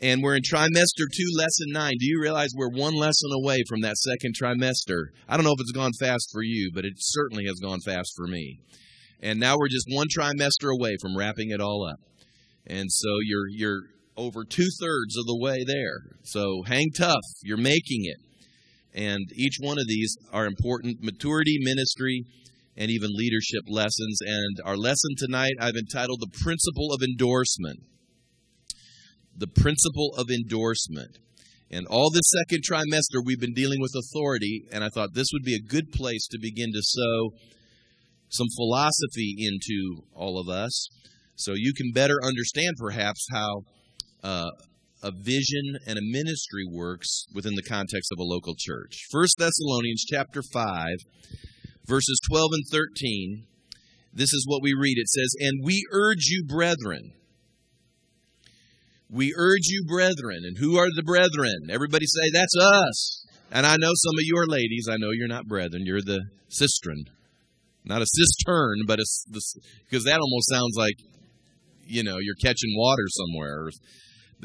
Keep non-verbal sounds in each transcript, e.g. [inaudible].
And we're in trimester two, lesson nine. Do you realize we're one lesson away from that second trimester? I don't know if it's gone fast for you, but it certainly has gone fast for me. And now we're just one trimester away from wrapping it all up. And so you're you're over two thirds of the way there. So hang tough. You're making it. And each one of these are important maturity, ministry, and even leadership lessons. And our lesson tonight I've entitled The Principle of Endorsement the principle of endorsement. And all this second trimester, we've been dealing with authority, and I thought this would be a good place to begin to sow some philosophy into all of us so you can better understand perhaps how uh, a vision and a ministry works within the context of a local church. First Thessalonians chapter 5 verses 12 and 13 this is what we read it says and we urge you brethren we urge you, brethren. And who are the brethren? Everybody say, That's us. And I know some of you are ladies. I know you're not brethren. You're the cistern. Not a cistern, but a, because that almost sounds like, you know, you're catching water somewhere.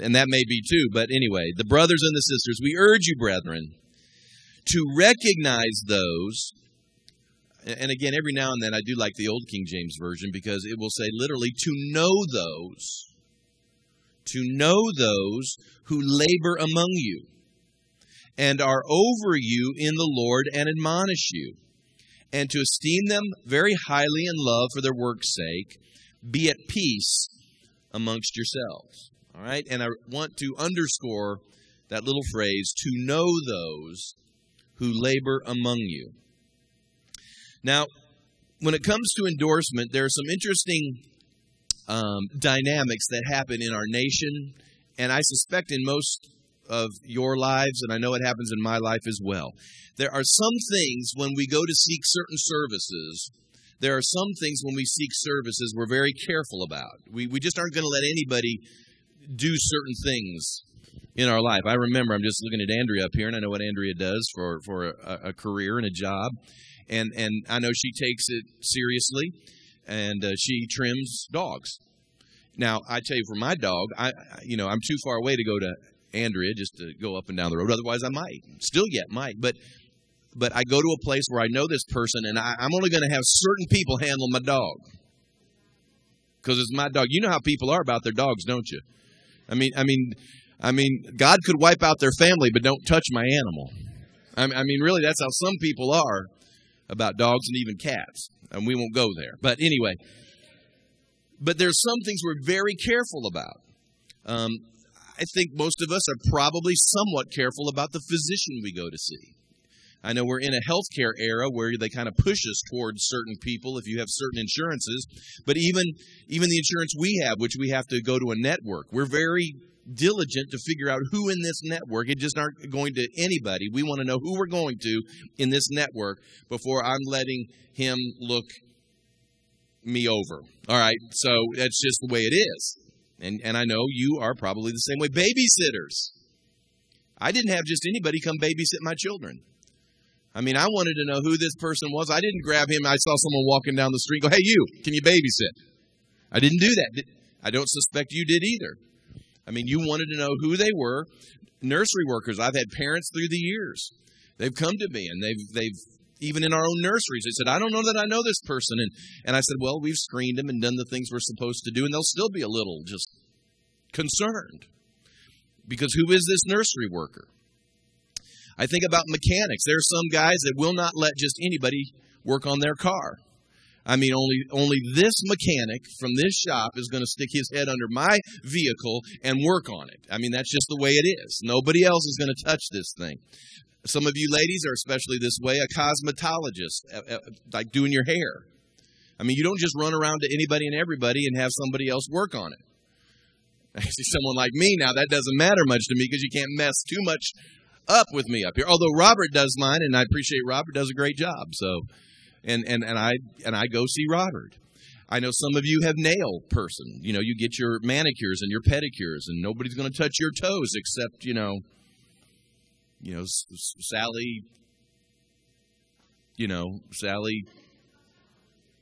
And that may be too. But anyway, the brothers and the sisters, we urge you, brethren, to recognize those. And again, every now and then I do like the old King James Version because it will say literally to know those to know those who labor among you and are over you in the Lord and admonish you, and to esteem them very highly in love for their work's sake. Be at peace amongst yourselves. All right? And I want to underscore that little phrase to know those who labor among you. Now, when it comes to endorsement, there are some interesting um, dynamics that happen in our nation, and I suspect in most of your lives, and I know it happens in my life as well. There are some things when we go to seek certain services, there are some things when we seek services we're very careful about. We, we just aren't going to let anybody do certain things in our life. I remember, I'm just looking at Andrea up here, and I know what Andrea does for, for a, a career and a job. And, and I know she takes it seriously and uh, she trims dogs. Now, I tell you, for my dog, I you know I'm too far away to go to Andrea just to go up and down the road. Otherwise, I might still yet might, but but I go to a place where I know this person, and I, I'm only going to have certain people handle my dog because it's my dog. You know how people are about their dogs, don't you? I mean, I mean, I mean, God could wipe out their family, but don't touch my animal. I mean, really, that's how some people are about dogs and even cats and we won't go there. But anyway, but there's some things we're very careful about. Um, I think most of us are probably somewhat careful about the physician we go to see. I know we're in a healthcare era where they kind of push us towards certain people if you have certain insurances, but even even the insurance we have, which we have to go to a network, we're very diligent to figure out who in this network. It just aren't going to anybody. We want to know who we're going to in this network before I'm letting him look me over. All right, so that's just the way it is. And, and I know you are probably the same way. Babysitters. I didn't have just anybody come babysit my children. I mean, I wanted to know who this person was. I didn't grab him. I saw someone walking down the street go, Hey, you, can you babysit? I didn't do that. I don't suspect you did either. I mean, you wanted to know who they were. Nursery workers, I've had parents through the years. They've come to me and they've they've even in our own nurseries, they said, I don't know that I know this person. And and I said, Well, we've screened them and done the things we're supposed to do, and they'll still be a little just concerned. Because who is this nursery worker? I think about mechanics. There are some guys that will not let just anybody work on their car. I mean, only only this mechanic from this shop is going to stick his head under my vehicle and work on it. I mean, that's just the way it is. Nobody else is going to touch this thing. Some of you ladies are especially this way. A cosmetologist, uh, uh, like doing your hair. I mean, you don't just run around to anybody and everybody and have somebody else work on it. [laughs] I see someone like me now, that doesn't matter much to me because you can't mess too much up with me up here. Although Robert does mine, and I appreciate Robert does a great job. So and and and I and I go see Robert. I know some of you have nail person. You know, you get your manicures and your pedicures, and nobody's going to touch your toes except you know, you know, Sally. You know, Sally.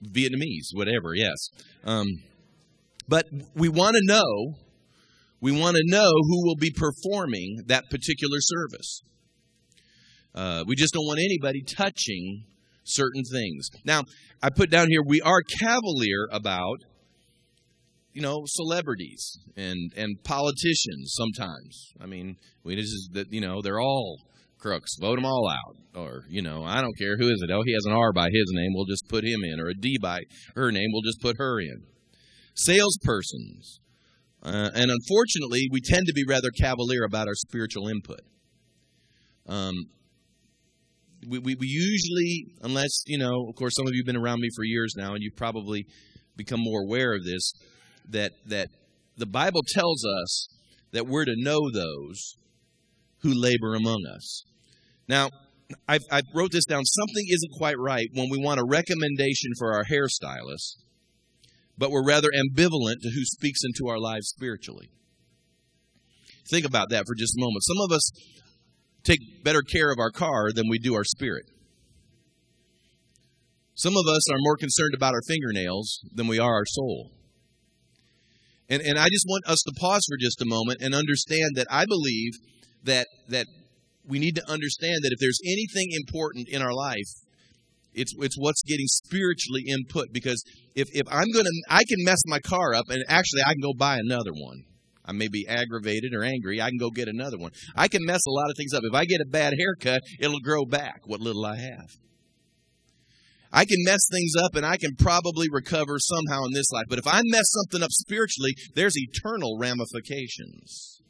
Vietnamese, whatever. Yes, um, but we want to know We want to know who will be performing that particular service. Uh, we just don't want anybody touching certain things. Now, I put down here we are cavalier about you know celebrities and and politicians sometimes. I mean, we just that you know they're all crooks. Vote them all out. Or, you know, I don't care who is it. Oh, he has an R by his name. We'll just put him in. Or a D by her name. We'll just put her in. Salespersons. Uh, and unfortunately, we tend to be rather cavalier about our spiritual input. Um, we, we, we usually, unless, you know, of course, some of you have been around me for years now, and you've probably become more aware of this, that, that the Bible tells us that we're to know those who labor among us. Now, I, I wrote this down. Something isn't quite right when we want a recommendation for our hairstylist, but we're rather ambivalent to who speaks into our lives spiritually. Think about that for just a moment. Some of us take better care of our car than we do our spirit. Some of us are more concerned about our fingernails than we are our soul. And, and I just want us to pause for just a moment and understand that I believe that that we need to understand that if there's anything important in our life, it's it's what's getting spiritually input. Because if, if I'm gonna I can mess my car up and actually I can go buy another one. I may be aggravated or angry. I can go get another one. I can mess a lot of things up. If I get a bad haircut, it'll grow back what little I have. I can mess things up and I can probably recover somehow in this life. But if I mess something up spiritually, there's eternal ramifications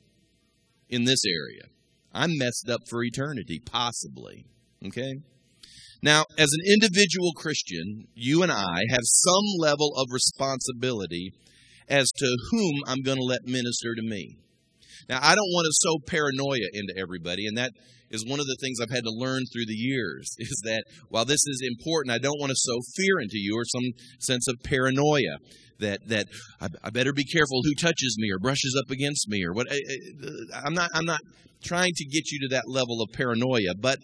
in this area. I'm messed up for eternity, possibly. Okay? Now, as an individual Christian, you and I have some level of responsibility as to whom I'm going to let minister to me. Now, I don't want to sow paranoia into everybody, and that is one of the things I've had to learn through the years [laughs] is that while this is important, I don't want to sow fear into you or some sense of paranoia that that I, I, better be careful who touches me or brushes up against me or what. I, I'm not I'm not trying to get you to that level of paranoia, but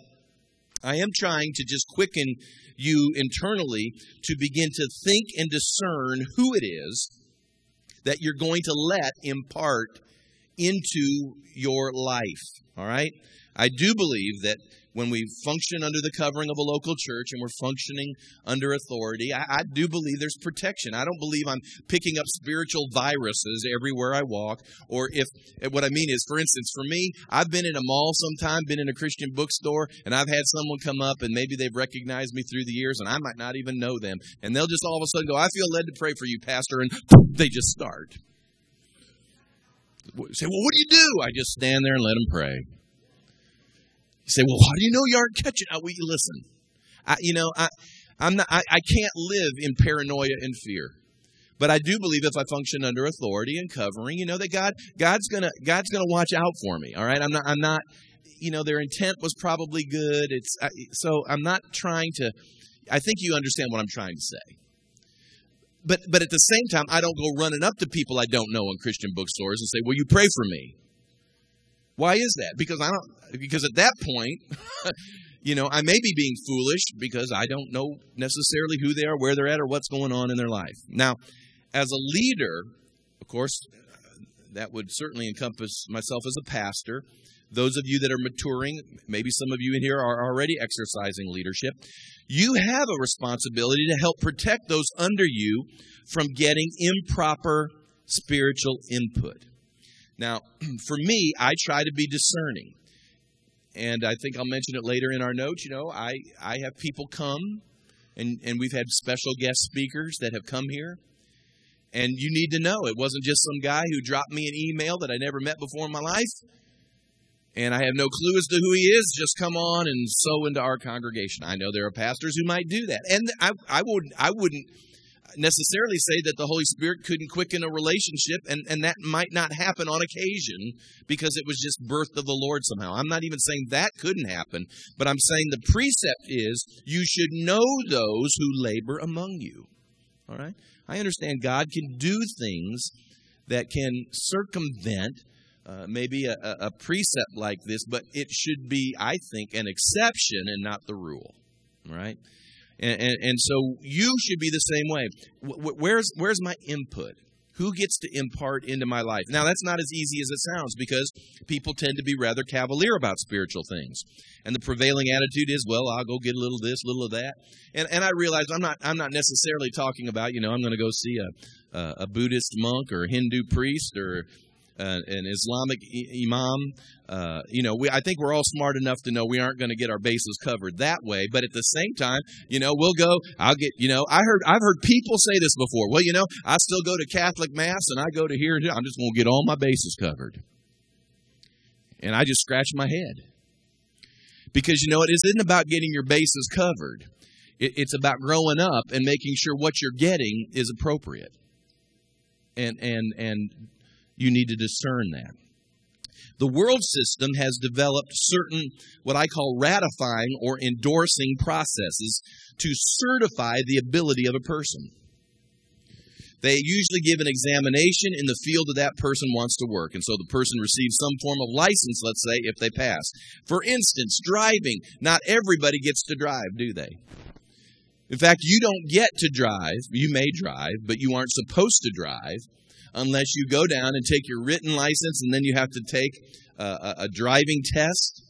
I am trying to just quicken you internally to begin to think and discern who it is that you're going to let impart into your life. All right? I do believe that when we function under the covering of a local church and we're functioning under authority, I, I, do believe there's protection. I don't believe I'm picking up spiritual viruses everywhere I walk. Or if what I mean is, for instance, for me, I've been in a mall sometime, been in a Christian bookstore, and I've had someone come up and maybe they've recognized me through the years and I might not even know them. And they'll just all of a sudden go, I feel led to pray for you, Pastor. And [laughs] they just start. Say, well, what do you do? I just stand there and let them pray. You say, well, how do you know you aren't catching? Oh, well, you listen. I, you know, I, I'm not. I, I can't live in paranoia and fear. But I do believe if I function under authority and covering, you know that God God's gonna God's gonna watch out for me. All right, I'm not I'm not. You know their intent was probably good. It's so I'm not trying to. I think you understand what I'm trying to say. But but at the same time, I don't go running up to people I don't know in Christian bookstores and say, "Will you pray for me?" Why is that? Because I don't because at that point, [laughs] you know, I may be being foolish because I don't know necessarily who they are, where they're at, or what's going on in their life. Now, as a leader, of course, that would certainly encompass myself as a pastor. Those of you that are maturing, maybe some of you in here are already exercising leadership. You have a responsibility to help protect those under you from getting improper spiritual input. Now, [clears throat] for me, I try to be discerning. And I think I'll mention it later in our notes. You know, I, I have people come, and, and we've had special guest speakers that have come here. And you need to know it wasn't just some guy who dropped me an email that I never met before in my life. And I have no clue as to who he is. Just come on and sow into our congregation. I know there are pastors who might do that. And I, I, would, I wouldn't necessarily say that the Holy Spirit couldn't quicken a relationship, and, and that might not happen on occasion because it was just birth of the Lord somehow. I'm not even saying that couldn't happen, but I'm saying the precept is you should know those who labor among you. All right? I understand God can do things that can circumvent uh, maybe a, a precept like this, but it should be, I think, an exception and not the rule. Right? And, and, and, so you should be the same way. Where's, where's my input? Who gets to impart into my life? Now, that's not as easy as it sounds because people tend to be rather cavalier about spiritual things. And the prevailing attitude is, well, I'll go get a little of this, a little of that. And, and I realize I'm not, I'm not necessarily talking about, you know, I'm going to go see a, a, a Buddhist monk or a Hindu priest or uh, an Islamic imam. Uh, you know, we, I think we're all smart enough to know we aren't going to get our bases covered that way. But at the same time, you know, we'll go. I'll get. You know, I heard I've heard people say this before. Well, you know, I still go to Catholic mass and I go to here. I'm just going to get all my bases covered. And I just scratch my head because you know it isn't about getting your bases covered. It, it's about growing up and making sure what you're getting is appropriate. And and and you need to discern that. The world system has developed certain, what I call ratifying or endorsing processes to certify the ability of a person. They usually give an examination in the field that that person wants to work. And so the person receives some form of license, let's say, if they pass. For instance, driving. Not everybody gets to drive, do they? In fact, you don't get to drive. You may drive, but you aren't supposed to drive unless you go down and take your written license and then you have to take uh, a, a driving test.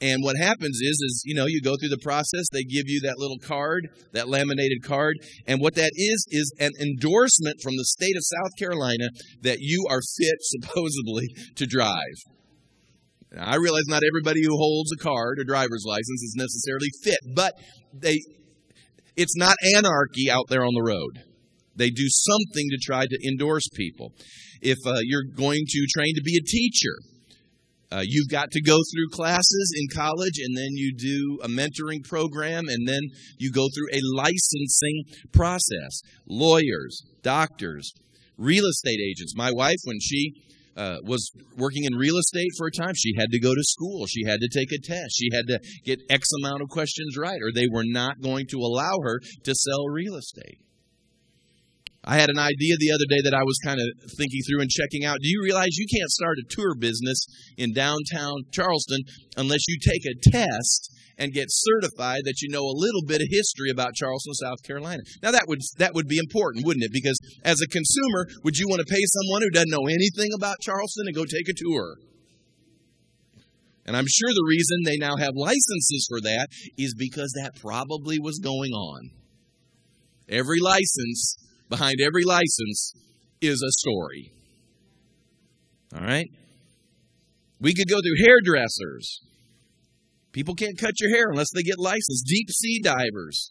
And what happens is, is you know, you go through the process. They give you that little card, that laminated card, and what that is is an endorsement from the state of South Carolina that you are fit, [laughs] supposedly, to drive. Now, I realize not everybody who holds a card, a driver's license, is necessarily fit, but they, it's not anarchy out there on the road. They do something to try to endorse people. If uh, you're going to train to be a teacher, uh, you've got to go through classes in college and then you do a mentoring program and then you go through a licensing process. Lawyers, doctors, real estate agents. My wife, when she uh, was working in real estate for a time, she had to go to school. She had to take a test. She had to get X amount of questions right, or they were not going to allow her to sell real estate. I had an idea the other day that I was kind of thinking through and checking out. Do you realize you can't start a tour business in downtown Charleston unless you take a test and get certified that you know a little bit of history about Charleston, South Carolina? Now that would that would be important, wouldn't it? Because as a consumer, would you want to pay someone who doesn't know anything about Charleston and go take a tour? And I'm sure the reason they now have licenses for that is because that probably was going on. Every license behind every license is a story. All right? We could go through hairdressers. People can't cut your hair unless they get licensed. Deep sea divers.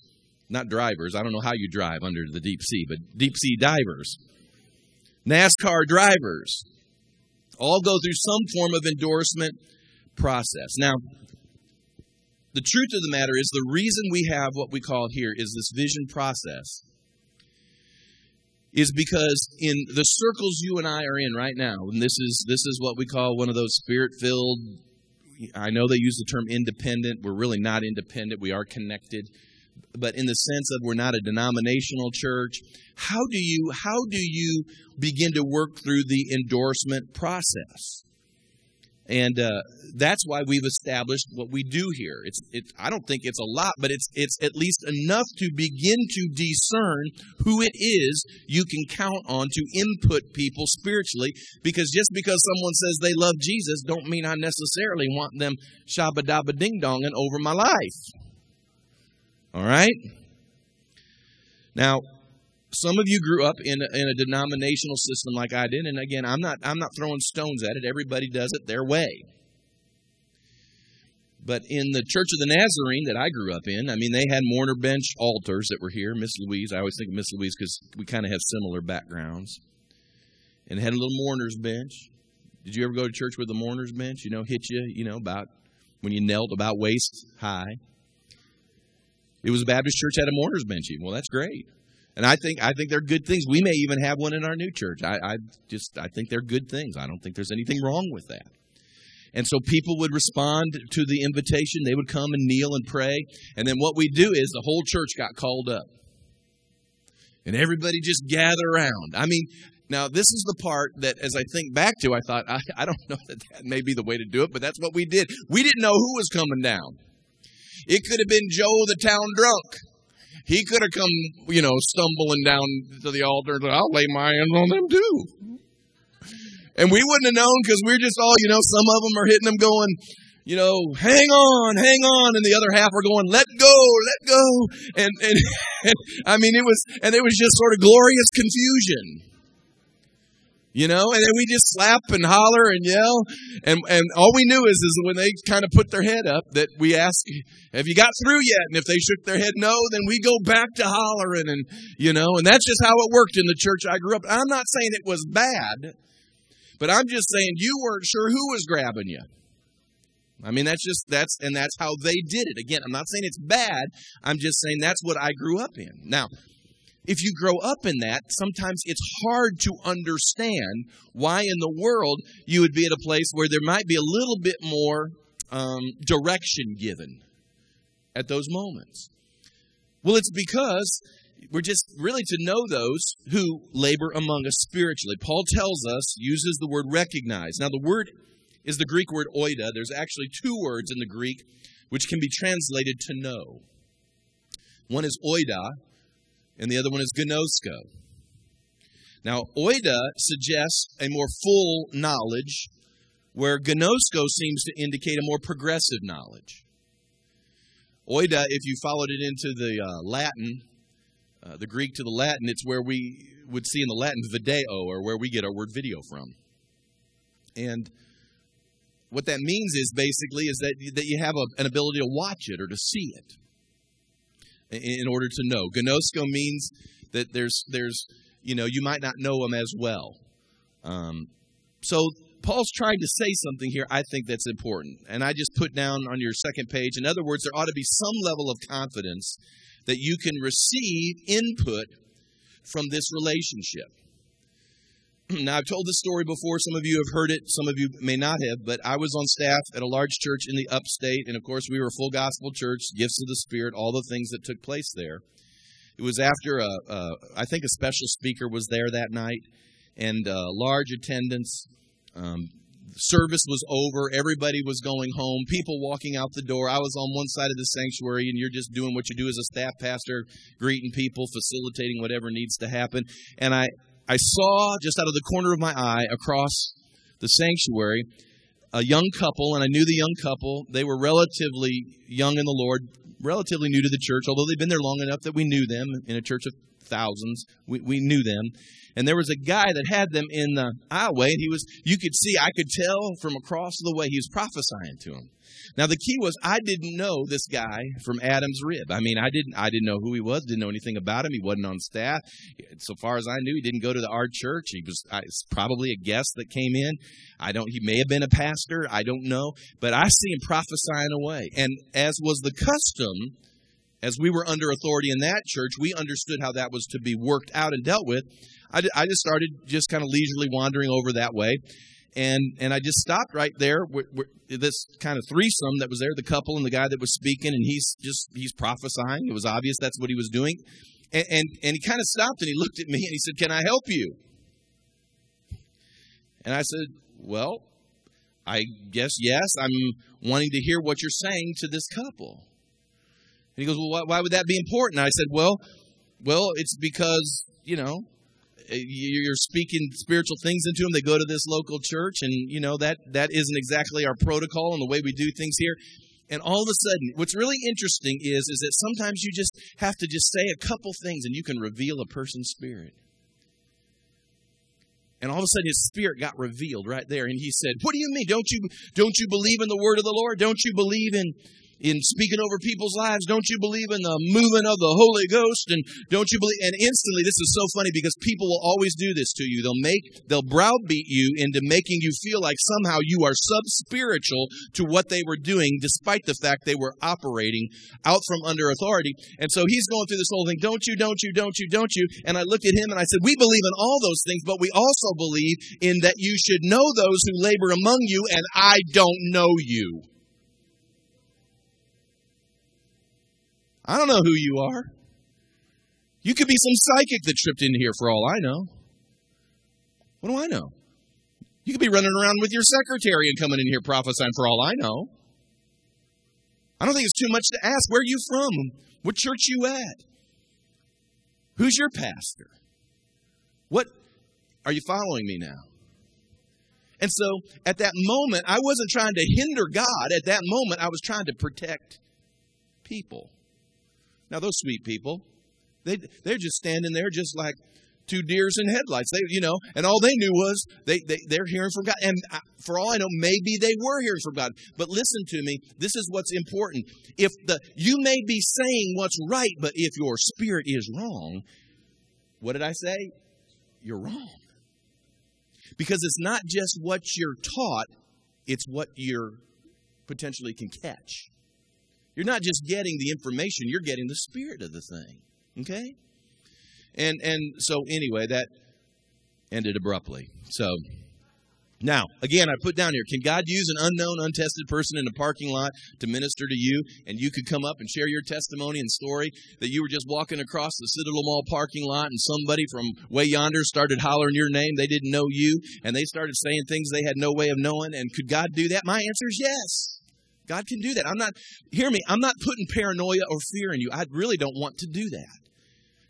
Not drivers. I don't know how you drive under the deep sea, but deep sea divers. NASCAR drivers. All go through some form of endorsement process. Now, the truth of the matter is the reason we have what we call here is this vision process is because in the circles you and I are in right now, and this is this is what we call one of those spirit filled. I know they use the term independent. We're really not independent. We are connected, but in the sense of we're not a denominational church. How do you how do you begin to work through the endorsement process? And uh, that's why we've established what we do here. It's, it's, I don't think it's a lot, but it's, it's at least enough to begin to discern who it is you can count on to input people spiritually. Because just because someone says they love Jesus, don't mean I necessarily want them shabba dabba ding donging over my life. All right. Now, some of you grew up in a, in a denominational system like I did, and again, I'm not I'm not throwing stones at it. Everybody does it their way. But in the Church of the Nazarene that I grew up in, I mean, they had mourner bench altars that were here. Miss Louise, I always think of Miss Louise because we kind of have similar backgrounds. And had a little mourner's bench. Did you ever go to church with a mourner's bench? You know, hit you, you know, about when you knelt about waist high. It was a Baptist church had a mourner's bench. Well, that's great. And I think I think they're good things. We may even have one in our new church. I, I just I think they're good things. I don't think there's anything wrong with that. And so people would respond to the invitation. They would come and kneel and pray. And then what we do is the whole church got called up. And everybody just gather around. I mean, now this is the part that as I think back to, I thought, I, I don't [laughs] know that that may be the way to do it, but that's what we did. We didn't know who was coming down. It could have been Joe the town drunk. He could have come, you know, stumbling down to the altar and said, I'll lay my hands on them too. And we wouldn't have known because we're just all, you know, some of them are hitting them going, you know, hang on, hang on, and the other half are going, let go, let go. And, and, [laughs] and I mean, it was, and it was just sort of glorious confusion. You know, and then we just slap and holler and yell. And, and all we knew is, is when they kind of put their head up that we ask, have you got through yet? And if they shook their head no, then we go back to hollering and, you know, and that's just how it worked in the church I grew up. I'm not saying it was bad, but I'm just saying you weren't sure who was grabbing you. I mean, that's just, that's, and that's how they did it. Again, I'm not saying it's bad. I'm just saying that's what I grew up in. Now, if you grow up in that, sometimes it's hard to understand why in the world you would be at a place where there might be a little bit more um, direction given at those moments. Well, it's because we're just really to know those who labor among us spiritually. Paul tells us, uses the word recognize. Now, the word is the Greek word oida. There's actually two words in the Greek which can be translated to know. One is oida, and the other one is gnosko. Now, oida suggests a more full knowledge, where gnosko seems to indicate a more progressive knowledge. Oida, if you followed it into the uh, Latin, uh, the Greek to the Latin, it's where we would see in the Latin video, or where we get our word video from. And what that means is basically is that, that you have a, an ability to watch it or to see it in order to know. Gnosko means that there's there's you know you might not know them as well. Um, so Paul's trying to say something here. I think that's important, and I just put down on your second page. In other words, there ought to be some level of confidence that you can receive input from this relationship. [clears throat] Now, I've told this story before. Some of you have heard it, some of you may not have, but I was on staff at a large church in the upstate, and of course, we were a full gospel church, gifts of the Spirit, all the things that took place there. It was after, a, a I think a special speaker was there that night, and uh, large attendance. Um, service was over. Everybody was going home. People walking out the door. I was on one side of the sanctuary, and you're just doing what you do as a staff pastor, greeting people, facilitating whatever needs to happen. And I, I saw just out of the corner of my eye across the sanctuary a young couple, and I knew the young couple. They were relatively young in the Lord, relatively new to the church, although they'd been there long enough that we knew them in a church of thousands. We, we knew them. And there was a guy that had them in the aisleway, and he was, you could see, I could tell from across the way, he was prophesying to him. Now the key was I didn't know this guy from Adam's rib. I mean, I didn't I didn't know who he was, didn't know anything about him. He wasn't on staff. So far as I knew, he didn't go to the art church. He was I, probably a guest that came in. I don't he may have been a pastor, I don't know, but I see him prophesying away. And as was the custom, as we were under authority in that church, we understood how that was to be worked out and dealt with. I, I just started just kind of leisurely wandering over that way and and I just stopped right there. with this kind of threesome that was there, the couple and the guy that was speaking, and he's just he's prophesying. It was obvious that's what he was doing, and and, and he kind of stopped and he looked at me and he said, "Can I help you?" And I said, "Well, I guess yes. I'm wanting to hear what you're saying to this couple." And he goes, "Well, why, would that be important?" I said, "Well, well, it's because you know." Uh, you're speaking spiritual things into them. They go to this local church, and you know that that isn't exactly our protocol and the way we do things here. And all of a sudden, what's really interesting is is that sometimes you just have to just say a couple things, and you can reveal a person's spirit. And all of a sudden, his spirit got revealed right there, and he said, "What do you mean? Don't you don't you believe in the word of the Lord? Don't you believe in in speaking over people's lives? Don't you believe in the movement of the Holy Ghost? And don't you believe? And instantly, this is so funny because people will always do this to you. They'll make, they'll browbeat you into making you feel like somehow you are sub spiritual to what they were doing, despite the fact they were operating out from under authority. And so he's going through this whole thing. Don't you, don't you, don't you, don't you. And I looked at him and I said, we believe in all those things, but we also believe in that you should know those who labor among you and I don't know you. I don't know who you are. You could be some psychic that tripped in here for all I know. What do I know? You could be running around with your secretary and coming in here prophesying for all I know. I don't think it's too much to ask. Where are you from? What church you at? Who's your pastor? What are you following me now? And so at that moment, I wasn't trying to hinder God. At that moment, I was trying to protect people. Now, those sweet people, they, they're just standing there just like two deers in headlights. They, you know, and all they knew was they, they, they're hearing from God. And for all I know, maybe they were hearing from God. But listen to me. This is what's important. If the, you may be saying what's right, but if your spirit is wrong, what did I say? You're wrong. Because it's not just what you're taught, it's what you're potentially can catch. You're not just getting the information, you're getting the spirit of the thing. Okay? And and so anyway, that ended abruptly. So now, again, I put down here, can God use an unknown, untested person in a parking lot to minister to you? And you could come up and share your testimony and story that you were just walking across the Citadel Mall parking lot and somebody from way yonder started hollering your name. They didn't know you and they started saying things they had no way of knowing. And could God do that? My answer is yes. God can do that. I'm not, hear me, I'm not putting paranoia or fear in you. I really don't want to do that.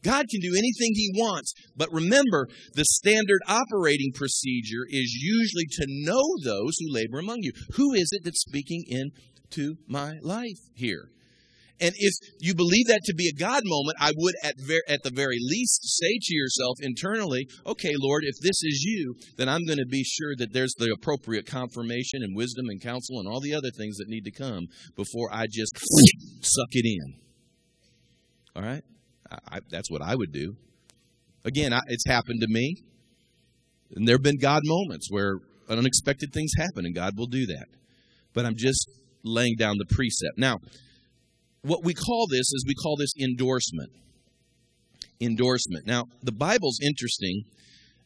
God can do anything He wants, but remember, the standard operating procedure is usually to know those who labor among you. Who is it that's speaking into my life here? And if you believe that to be a God moment, I would at, ver- at the very least say to yourself internally, okay, Lord, if this is you, then I'm going to be sure that there's the appropriate confirmation and wisdom and counsel and all the other things that need to come before I just [sniffs] suck it in. All right? I, that's what I would do. Again, I, it's happened to me. And there have been God moments where unexpected things happen, and God will do that. But I'm just laying down the precept. Now, what we call this is we call this endorsement. Endorsement. Now, the Bible's interesting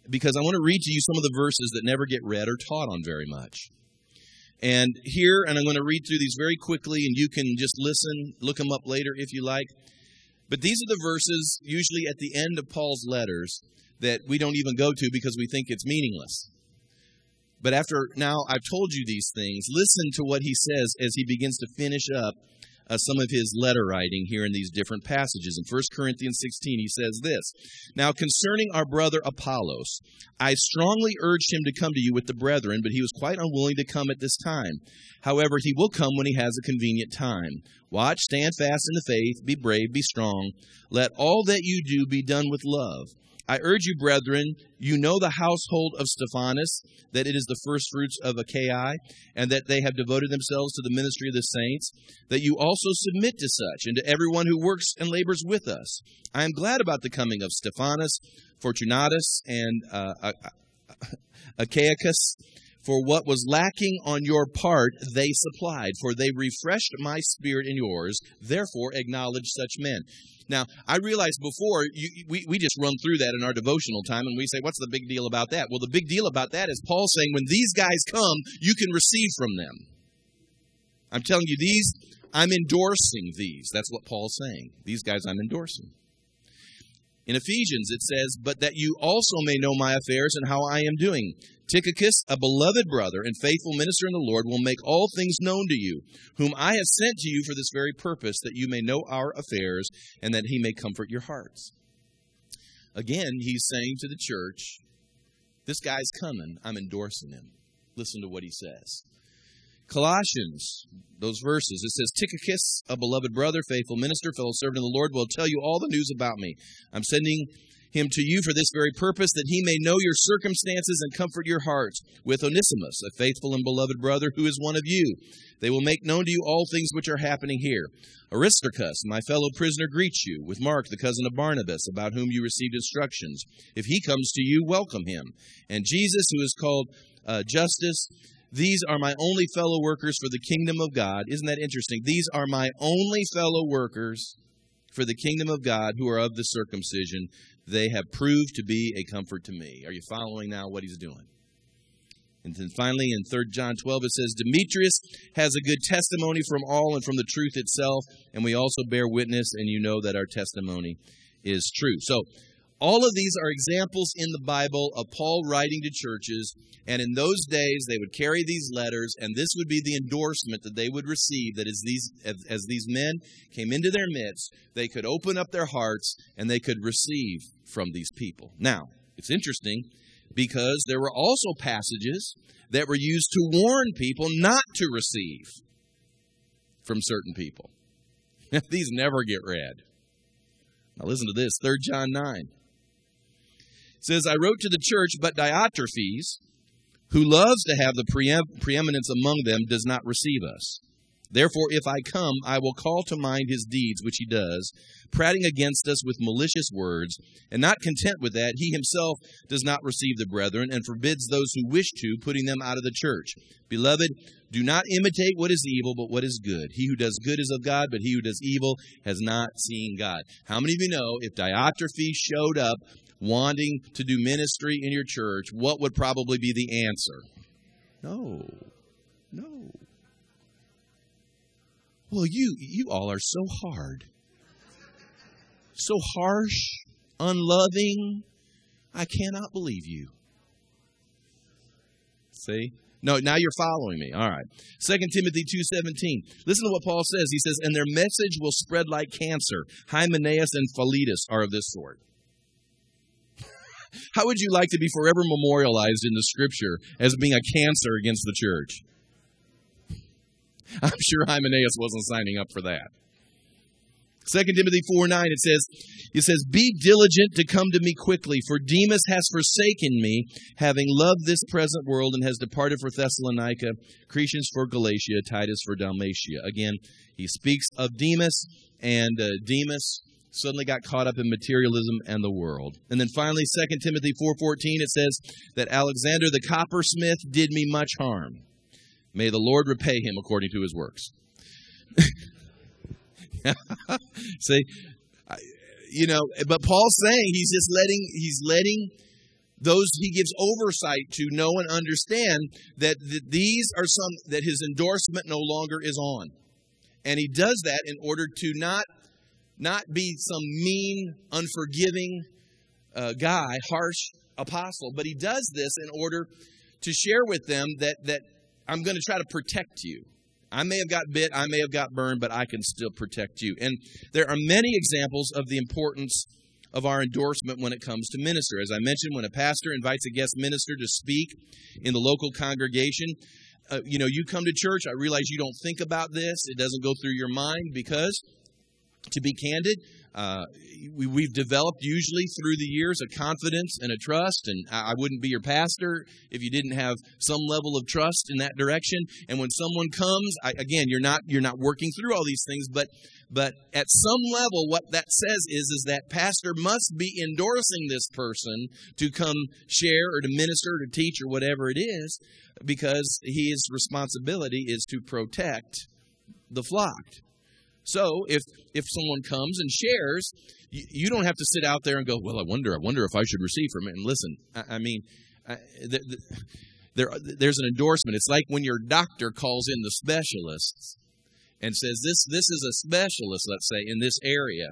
because I want to read to you some of the verses that never get read or taught on very much. And here, and I'm going to read through these very quickly, and you can just listen, look them up later if you like. But these are the verses, usually at the end of Paul's letters, that we don't even go to because we think it's meaningless. But after now I've told you these things, listen to what he says as he begins to finish up uh, some of his letter writing here in these different passages. In 1 Corinthians 16, he says this Now, concerning our brother Apollos, I strongly urged him to come to you with the brethren, but he was quite unwilling to come at this time. However, he will come when he has a convenient time. Watch, stand fast in the faith, be brave, be strong. Let all that you do be done with love. I urge you, brethren, you know the household of Stephanas, that it is the firstfruits of Achaia, and that they have devoted themselves to the ministry of the saints, that you also submit to such, and to everyone who works and labors with us. I am glad about the coming of Stephanas, Fortunatus, and uh, Achaicus, for what was lacking on your part, they supplied, for they refreshed my spirit and yours. Therefore, acknowledge such men. Now, I realized before, you, we, we just run through that in our devotional time and we say, what's the big deal about that? Well, the big deal about that is Paul saying, when these guys come, you can receive from them. I'm telling you, these, I'm endorsing these. That's what Paul's saying. These guys I'm endorsing. In Ephesians, it says, But that you also may know my affairs and how I am doing. Tychicus, a beloved brother and faithful minister in the Lord, will make all things known to you, whom I have sent to you for this very purpose, that you may know our affairs and that he may comfort your hearts. Again, he's saying to the church, This guy's coming. I'm endorsing him. Listen to what he says. Colossians, those verses, it says, Tychicus, a beloved brother, faithful minister, fellow servant of the Lord, will tell you all the news about me. I'm sending him to you for this very purpose, that he may know your circumstances and comfort your hearts. With Onesimus, a faithful and beloved brother who is one of you. They will make known to you all things which are happening here. Aristarchus, my fellow prisoner, greets you, with Mark, the cousin of Barnabas, about whom you received instructions. If he comes to you, welcome him. And Jesus, who is called uh, Justus, these are my only fellow workers for the kingdom of God. Isn't that interesting? These are my only fellow workers for the kingdom of God who are of the circumcision they have proved to be a comfort to me. Are you following now what he's doing? And then finally, in 3 John 12, it says, Demetrius has a good testimony from all and from the truth itself, and we also bear witness, and you know that our testimony is true. So, all of these are examples in the Bible of Paul writing to churches. And in those days, they would carry these letters, and this would be the endorsement that they would receive that as these, as, as these men came into their midst, they could open up their hearts and they could receive from these people. Now, it's interesting because there were also passages that were used to warn people not to receive from certain people. [laughs] These never get read. Now listen to this, 3 John 9 says, I wrote to the church, but Diotrephes, who loves to have the preem- preeminence among them, does not receive us. Therefore, if I come, I will call to mind his deeds, which he does, prating against us with malicious words. And not content with that, he himself does not receive the brethren, and forbids those who wish to, putting them out of the church. Beloved, do not imitate what is evil, but what is good. He who does good is of God, but he who does evil has not seen God. How many of you know if Diotrephes showed up wanting to do ministry in your church, what would probably be the answer? No. No. Well, you you all are so hard. So harsh, unloving. I cannot believe you. See? No, now you're following me. All right. 2 Timothy 2.17. Listen to what Paul says. He says, And their message will spread like cancer. Hymenaeus and Philetus are of this sort. How would you like to be forever memorialized in the scripture as being a cancer against the church? [laughs] I'm sure Hymenaeus wasn't signing up for that. 2 Timothy 4 9, it says, it says, Be diligent to come to me quickly, for Demas has forsaken me, having loved this present world, and has departed for Thessalonica, Crescens for Galatia, Titus for Dalmatia. Again, he speaks of Demas, and uh, Demas suddenly got caught up in materialism and the world. And then finally 2 Timothy 4:14 it says that Alexander the coppersmith did me much harm. May the Lord repay him according to his works. [laughs] See, you know, but Paul's saying he's just letting he's letting those he gives oversight to know and understand that these are some that his endorsement no longer is on. And he does that in order to not not be some mean, unforgiving uh, guy, harsh apostle, but he does this in order to share with them that, that I'm going to try to protect you. I may have got bit, I may have got burned, but I can still protect you. And there are many examples of the importance of our endorsement when it comes to minister. As I mentioned, when a pastor invites a guest minister to speak in the local congregation, uh, you know, you come to church, I realize you don't think about this, it doesn't go through your mind because to be candid, uh, we, have developed usually through the years a confidence and a trust, and I, I wouldn't be your pastor if you didn't have some level of trust in that direction. And when someone comes, I, again, you're not you're not working through all these things, but but at some level, what that says is is that pastor must be endorsing this person to come share or to minister or to teach or whatever it is, because his responsibility is to protect the flock. So if if someone comes and shares, you, you, don't have to sit out there and go, "Well, I wonder, I wonder if I should receive from it." And listen, I, I mean, I, the, the, there there's an endorsement. It's like when your doctor calls in the specialists and says, "This this is a specialist, let's say, in this area."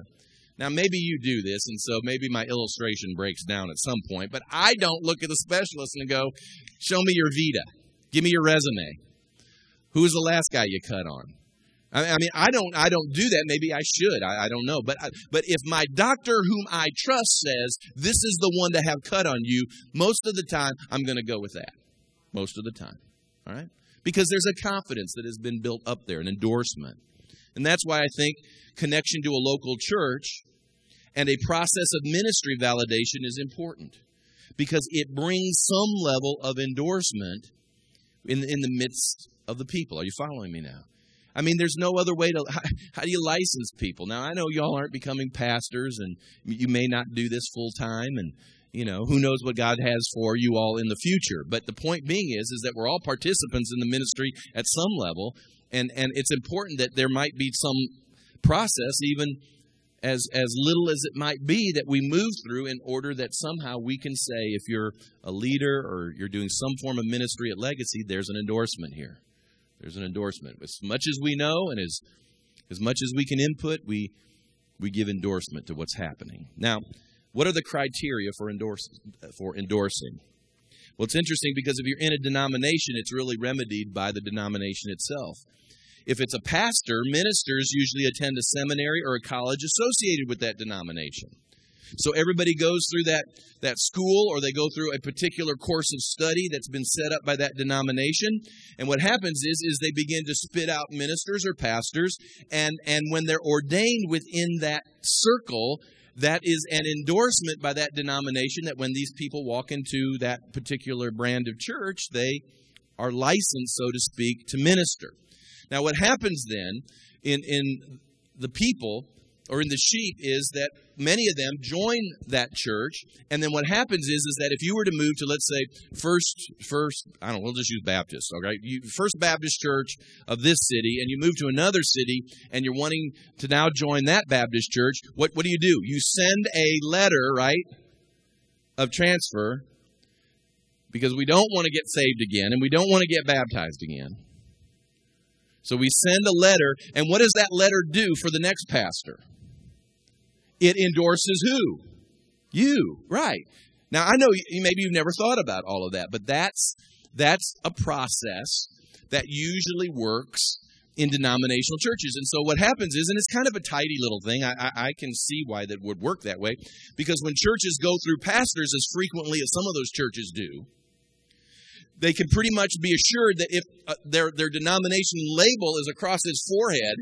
Now, maybe you do this, and so maybe my illustration breaks down at some point, but I don't look at the specialist and go, Show me your Vita. Give me your resume. Who was the last guy you cut on? I mean, I don't, I don't do that. Maybe I should. I, I don't know. But, I, but if my doctor, whom I trust, says this is the one to have cut on you, most of the time I'm going to go with that. Most of the time, all right? Because there's a confidence that has been built up there, an endorsement, and that's why I think connection to a local church and a process of ministry validation is important because it brings some level of endorsement in in the midst of the people. Are you following me now? I mean, there's no other way to. How, [laughs] how, do you license people? Now, I know y'all aren't becoming pastors, and you may not do this full time, and you know who knows what God has for you all in the future. But the point being is, is that we're all participants in the ministry at some level, and and it's important that there might be some process, even as as little as it might be, that we move through in order that somehow we can say, if you're a leader or you're doing some form of ministry at Legacy, there's an endorsement here. There's an endorsement. As much as we know and as as much as we can input, we we give endorsement to what's happening. Now, What are the criteria for, endorse, for endorsing? Well, it's interesting because if you're in a denomination, it's really remedied by the denomination itself. If it's a pastor, ministers usually attend a seminary or a college associated with that denomination. So everybody goes through that, that school or they go through a particular course of study that's been set up by that denomination. And what happens is, is they begin to spit out ministers or pastors. And, and when they're ordained within that circle, that is an endorsement by that denomination that when these people walk into that particular brand of church, they are licensed, so to speak, to minister. Now, what happens then in, in the people or in the sheep is that many of them join that church. And then what happens is is that if you were to move to let's say first first i don't know we'll just use baptist okay you, first baptist church of this city and you move to another city and you're wanting to now join that baptist church what, what do you do? You send a letter right of transfer because we don't want to get saved again and we don't want to get baptized again so we send a letter and what does that letter do for the next pastor it endorses who? You, right. Now I know you, maybe you've never thought about all of that, but that's that's a process that usually works in denominational churches. And so what happens is, and it's kind of a tidy little thing. I, I, I, can see why that would work that way, because when churches go through pastors as frequently as some of those churches do, they can pretty much be assured that if uh, their, their denomination label is across his forehead,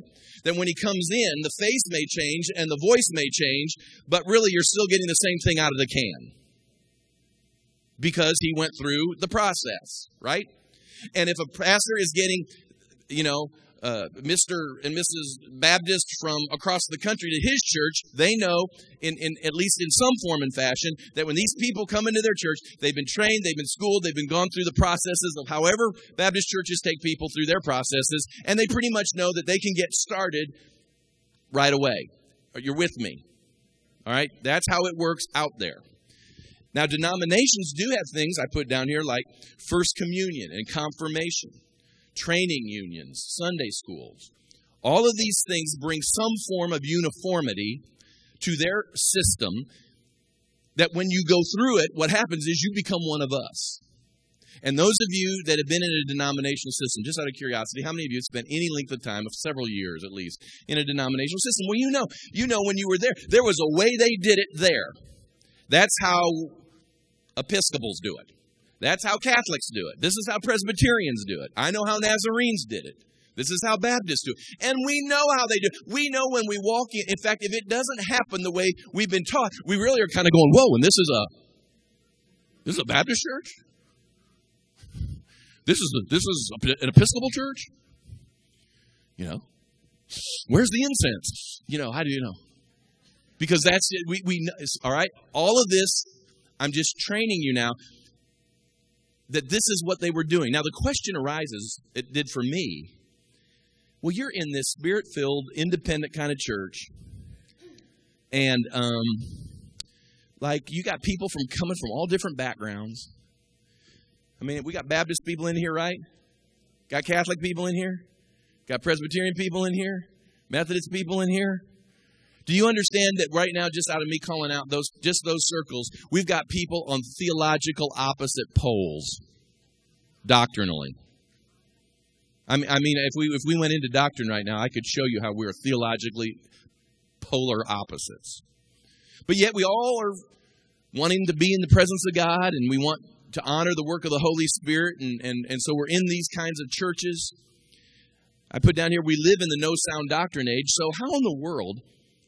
then when he comes in, the face may change and the voice may change, but really you're still getting the same thing out of the can because he went through the process, right? And if a pastor is getting, you know, uh, Mr. and Mrs. Baptist from across the country to his church, they know, in, in at least in some form and fashion, that when these people come into their church, they've been trained, they've been schooled, they've been gone through the processes of however Baptist churches take people through their processes, and they pretty much know that they can get started right away. You're with me. All right? That's how it works out there. Now, denominations do have things I put down here like First Communion and Confirmation training unions, Sunday schools. All of these things bring some form of uniformity to their system that when you go through it, what happens is you become one of us. And those of you that have been in a denominational system, just out of curiosity, how many of you have spent any length of time, of several years at least, in a denominational system? Well, you know, you know when you were there, there was a way they did it there. That's how Episcopals do it. That's how Catholics do it. This is how Presbyterians do it. I know how Nazarenes did it. This is how Baptists do it. And we know how they do it. We know when we walk in. In fact, if it doesn't happen the way we've been taught, we really are kind of going, whoa, and this is a this is a Baptist church? This is a, this is an Episcopal church? You know? Where's the incense? You know, how do you know? Because that's it. We, we, all right? All of this, I'm just training you now that this is what they were doing. Now, the question arises, it did for me. Well, you're in this spirit filled, independent kind of church, and um, like you got people from coming from all different backgrounds. I mean, we got Baptist people in here, right? Got Catholic people in here? Got Presbyterian people in here? Methodist people in here? Do you understand that right now, just out of me calling out those just those circles, we've got people on theological opposite poles, doctrinally. I mean, I mean, if we if we went into doctrine right now, I could show you how we're theologically polar opposites. But yet, we all are wanting to be in the presence of God, and we want to honor the work of the Holy Spirit, and and and so we're in these kinds of churches. I put down here, we live in the no sound doctrine age. So, how in the world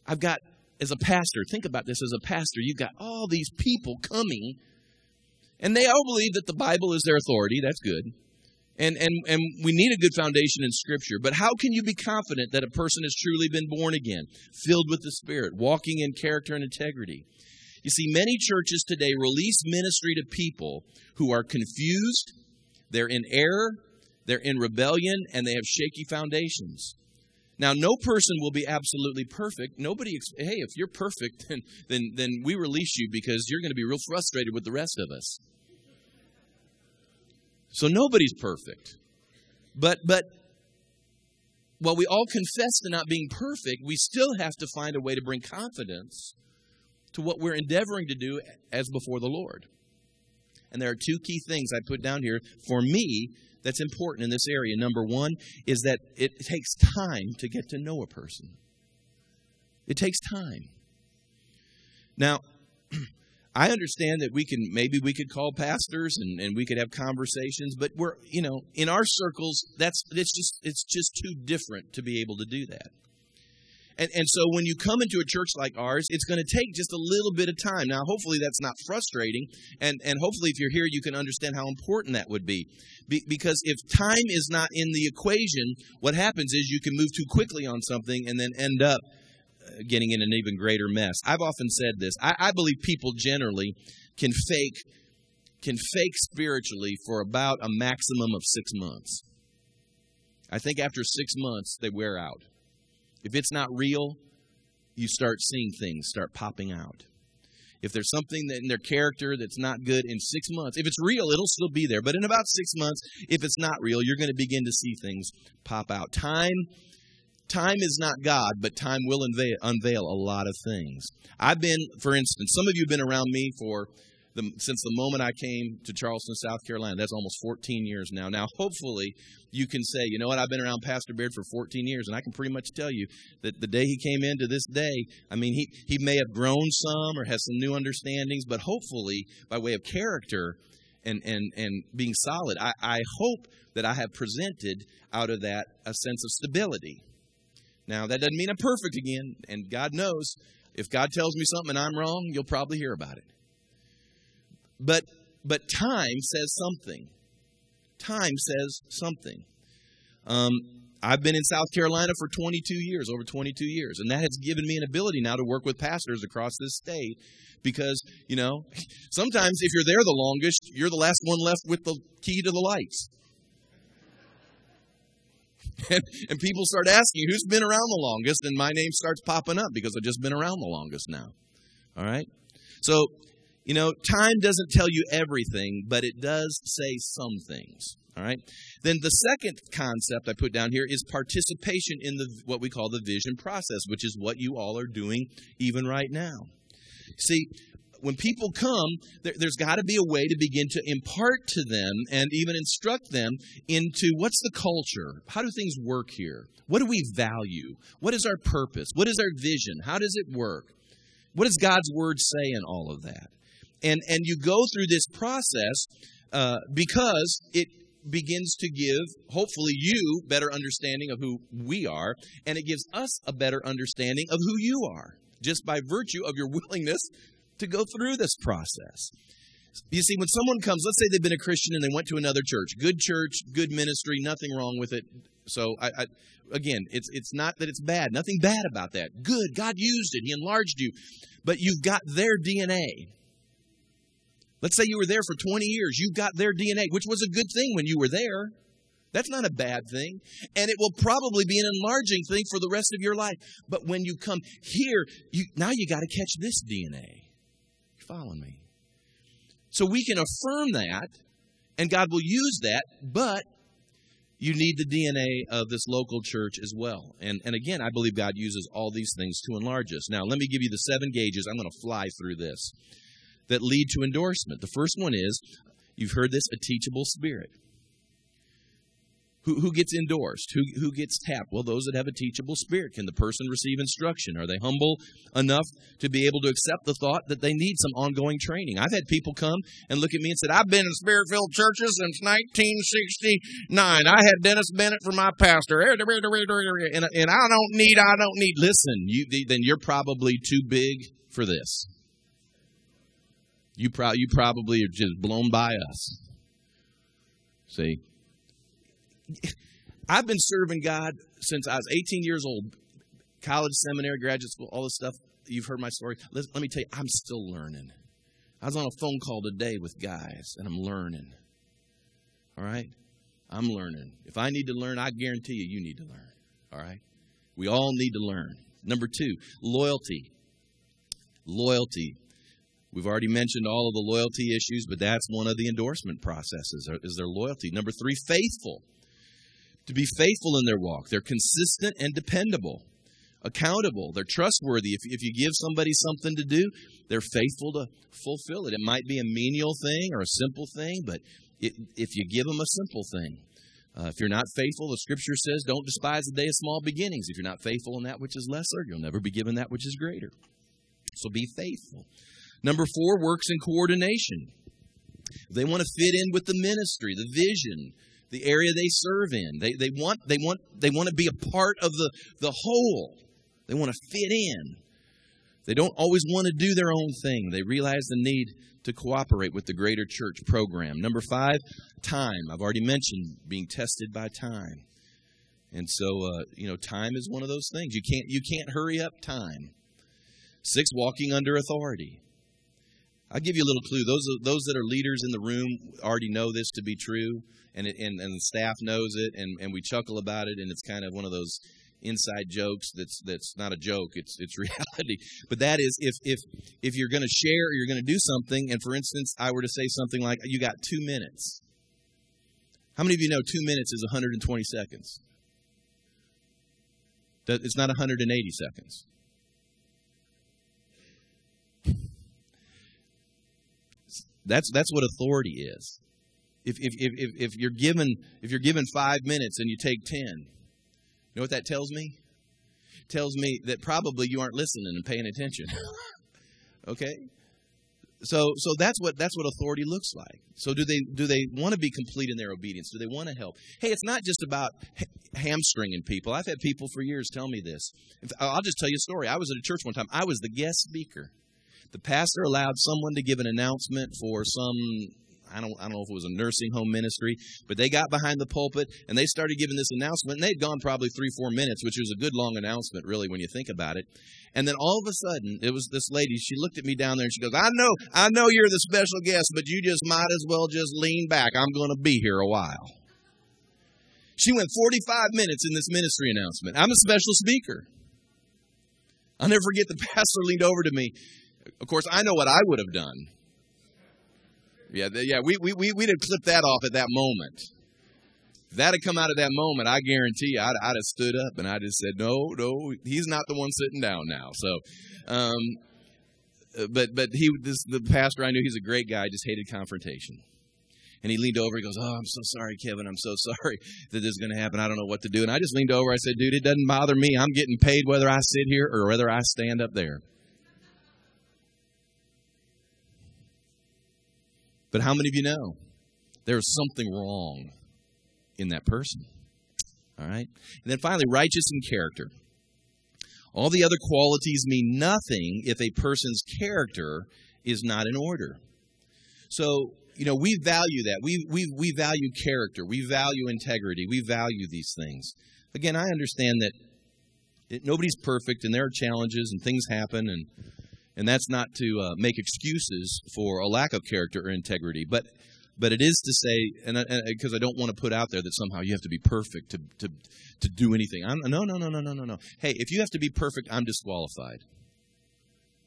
I've got, as a pastor, think about this as a pastor, you've got all these people coming, and they all believe that the Bible is their authority. That's good. And, and, and we need a good foundation in Scripture. But how can you be confident that a person has truly been born again, filled with the Spirit, walking in character and integrity? You see, many churches today release ministry to people who are confused, they're in error, they're in rebellion, and they have shaky foundations. Now, no person will be absolutely perfect. Nobody, hey, if you're perfect, then, then, then we release you because you're going to be real frustrated with the rest of us. So nobody's perfect. But, but while we all confess to not being perfect, we still have to find a way to bring confidence to what we're endeavoring to do as before the Lord. And there are two key things I put down here for me that's important in this area. Number one is that it takes time to get to know a person, it takes time. Now, [clears throat] I understand that we can maybe we could call pastors and, and we could have conversations, but we're you know in our circles that's it's just it's just too different to be able to do that. And, and so when you come into a church like ours, it's going to take just a little bit of time. Now, hopefully that's not frustrating. And, and hopefully if you're here, you can understand how important that would be. be. Because if time is not in the equation, what happens is you can move too quickly on something and then end up uh, getting in an even greater mess. I've often said this. I, I believe people generally can fake can fake spiritually for about a maximum of six months. I think after six months they wear out. If it's not real, you start seeing things start popping out. If there's something in their character that's not good in six months, if it's real, it'll still be there. But in about six months, if it's not real, you're going to begin to see things pop out. Time time is not God, but time will unveil, unveil, a lot of things. I've been, for instance, some of you have been around me for the, since the moment I came to Charleston, South Carolina. That's almost 14 years now. Now, [laughs] hopefully, you can say, you know what, I've been around Pastor Beard for 14 years, and I can pretty much tell you that the day he came in to this day, I mean, he, he may have grown some or has some new understandings, but hopefully, by way of character and, and, and being solid, I, I hope that I have presented out of that a sense of stability. Now, that doesn't mean I'm perfect again, and God knows if God tells me something and I'm wrong, you'll probably hear about it. But but time says something. Time says something. Um, I've been in South Carolina for 22 years, over 22 years, and that has given me an ability now to work with pastors across this state because, you know, [laughs] sometimes if you're there the longest, you're the last one left with the key to the lights. [laughs] And, and people start asking, who's been around the longest? And my name starts popping up because I've just been around the longest now. All right? So you know, time doesn't tell you everything, but it does say some things. All right. Then the second concept I put down here is participation in the what we call the vision process, which is what you all are doing even right now. See, when people come, there, has got to be a way to begin to impart to them and even instruct them into what's the culture? How do things work here? What do we value? What is our purpose? What is our vision? How does it work? What does God's word say in all of that? And, and you go through this process uh, because it begins to give, hopefully, you better understanding of who we are, and it gives us a better understanding of who you are, just by virtue of your willingness to go through this process. You see, when someone comes, let's say they've been a Christian and they went to another church, good church, good ministry, nothing wrong with it. So, I, I, again, it's it's not that it's bad, nothing bad about that. Good, God used it, He enlarged you, but you've got their DNA. Let's say you were there for 20 years. You got their DNA, which was a good thing when you were there. That's not a bad thing. And it will probably be an enlarging thing for the rest of your life. But when you come here, you, now you got to catch this DNA. You following me? So we can affirm that, and God will use that, but you need the DNA of this local church as well. And, and again, I believe God uses all these things to enlarge us. Now, let me give you the seven gauges. I'm going to fly through this that lead to endorsement. The first one is you've heard this a teachable spirit. Who, who gets endorsed? Who, who gets tapped? Well, those that have a teachable spirit. Can the person receive instruction? Are they humble enough to be able to accept the thought that they need some ongoing training? I've had people come and look at me and said, I've been in spirit filled churches since 1969. I had Dennis Bennett for my pastor. And, and I don't need, I don't need. Listen, you, then you're probably too big for this. You, pro- you probably are just blown by us. See, [laughs] I've been serving God since I was 18 years old. College, seminary, graduate school, all this stuff. You've heard my story. Let, let me tell you, I'm still learning. I was on a phone call today with guys, and I'm learning. All right? I'm learning. If I need to learn, I guarantee you, you need to learn. All right? We all need to learn. Number two, loyalty. Loyalty. We've already mentioned all of the loyalty issues, but that's one of the endorsement processes is their loyalty. Number three, faithful. To be faithful in their walk. They're consistent and dependable. accountable. They're trustworthy. If, if you give somebody something to do, they're faithful to fulfill it. It might be a menial thing or a simple thing, but it, if you give them a simple thing, uh, if you're not faithful, the scripture says, don't despise the day of small beginnings. If you're not faithful in that which is lesser, you'll never be given that which is greater. So be faithful. Number four, works in coordination. They want to fit in with the ministry, the vision, the area they serve in. They, they want they want they want to be a part of the, the whole. They want to fit in. They don't always want to do their own thing. They realize the need to cooperate with the greater church program. Number five, time. I've already mentioned being tested by time. And so, uh, you know, time is one of those things. You can't you can't hurry up time. Six, walking under authority. I'll give you a little clue. Those those that are leaders in the room already know this to be true, and it, and, and the staff knows it, and, and we chuckle about it, and it's kind of one of those inside jokes that's that's not a joke it's it's [laughs] reality. But that is if if if you're going to share or you're going to do something and for instance i were to say something like you got 2 minutes. How many of you know 2 minutes is 120 seconds? It's not 180 seconds that's that's what authority is if if if if you're given if you're given 5 minutes and you take 10 you know what that tells me? It tells me that probably you aren't listening and paying attention. [laughs] okay? So so that's what that's what authority looks like. So do they do they want to be complete in their obedience? Do they want to help? Hey, it's not just about hamstringing people. I've had people for years tell me this. I'll just tell you a story. I was at a church one time. I was the guest speaker. The pastor allowed someone to give an announcement for some I don't, I don't know if it was a nursing home ministry, but they got behind the pulpit and they started giving this announcement. And they'd gone probably three, four minutes, which was a good long announcement, really, when you think about it. And then all of a sudden, it was this lady. She looked at me down there and she goes, "I know, I know you're the special guest, but you just might as well just lean back. I'm going to be here a while." She went 45 minutes in this ministry announcement. I'm a special speaker. I'll never forget the [laughs] pastor leaned over to me. Of course, I know what I would have done. Yeah, yeah, we, we, we, we'd have clipped that off at that moment. If that had come out of that moment, I guarantee you, I'd, I'd have stood up and I'd have said, no, no, he's not the one sitting down now. So, um, uh, but but he this the pastor I knew he's a great guy just hated confrontation and he leaned over he goes oh I'm so sorry Kevin I'm so [laughs] sorry that this is going to happen I don't know what to do and I just leaned over I said dude it doesn't bother me I'm getting paid whether I sit here or whether I stand up there But how many of you know there's something wrong in that person? All right? And then finally, righteous in character. All the other qualities mean nothing if a person's character is not in order. So, you know, we value that. We, we, we value character. We value integrity. We value these things. Again, I understand that it, nobody's perfect and there are challenges and things happen and and that's not to uh, make excuses for a lack of character or integrity, but but it is to say, and because I, I, don't want to put out there that somehow you have to be perfect to to to do anything. I'm, no, no, no, no, no, no, no. Hey, if you have to be perfect, I'm disqualified.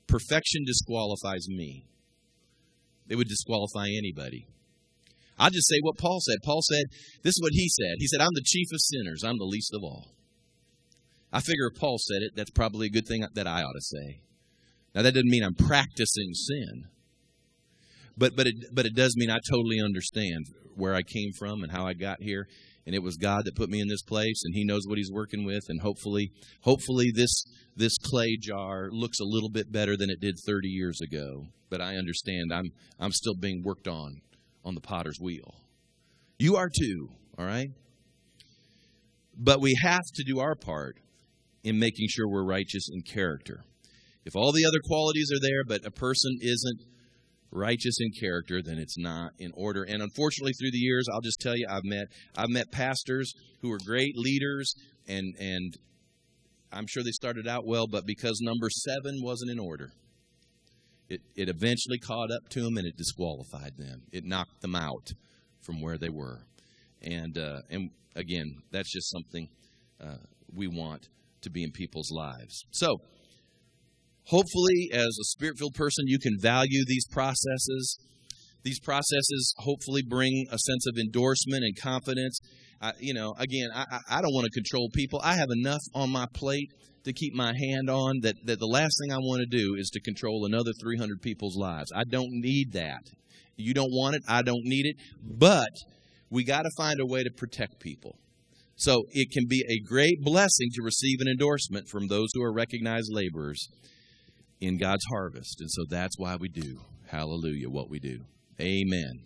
Perfection disqualifies me. It would disqualify anybody. I'll just say what Paul said. Paul said, this is what he said. He said, I'm the chief of sinners. I'm the least of all. I figure if Paul said it, that's probably a good thing that I ought to say. Now that doesn't mean I'm practicing sin. But but it but it does mean I totally understand where I came from and how I got here and it was God that put me in this place and he knows what he's working with and hopefully hopefully this this clay jar looks a little bit better than it did 30 years ago but I understand I'm I'm still being worked on on the potter's wheel. You are too, all right? But we have to do our part in making sure we're righteous in character. If all the other qualities are there, but a person isn't righteous in character, then it's not in order. And unfortunately, through the years, I'll just tell you, I've met I've met pastors who are great leaders, and and I'm sure they started out well, but because number seven wasn't in order, it it eventually caught up to them and it disqualified them. It knocked them out from where they were, and uh, and again, that's just something uh, we want to be in people's lives. So. Hopefully, as a spirit filled person, you can value these processes. these processes hopefully bring a sense of endorsement and confidence. I, you know, again, I, I don't want to control people. I have enough on my plate to keep my hand on that, that the last thing I want to do is to control another 300 people's lives. I don't need that. You don't want it. I don't need it. But we got to find a way to protect people. So it can be a great blessing to receive an endorsement from those who are recognized laborers in God's harvest. And so that's why we do, hallelujah, what we do. Amen.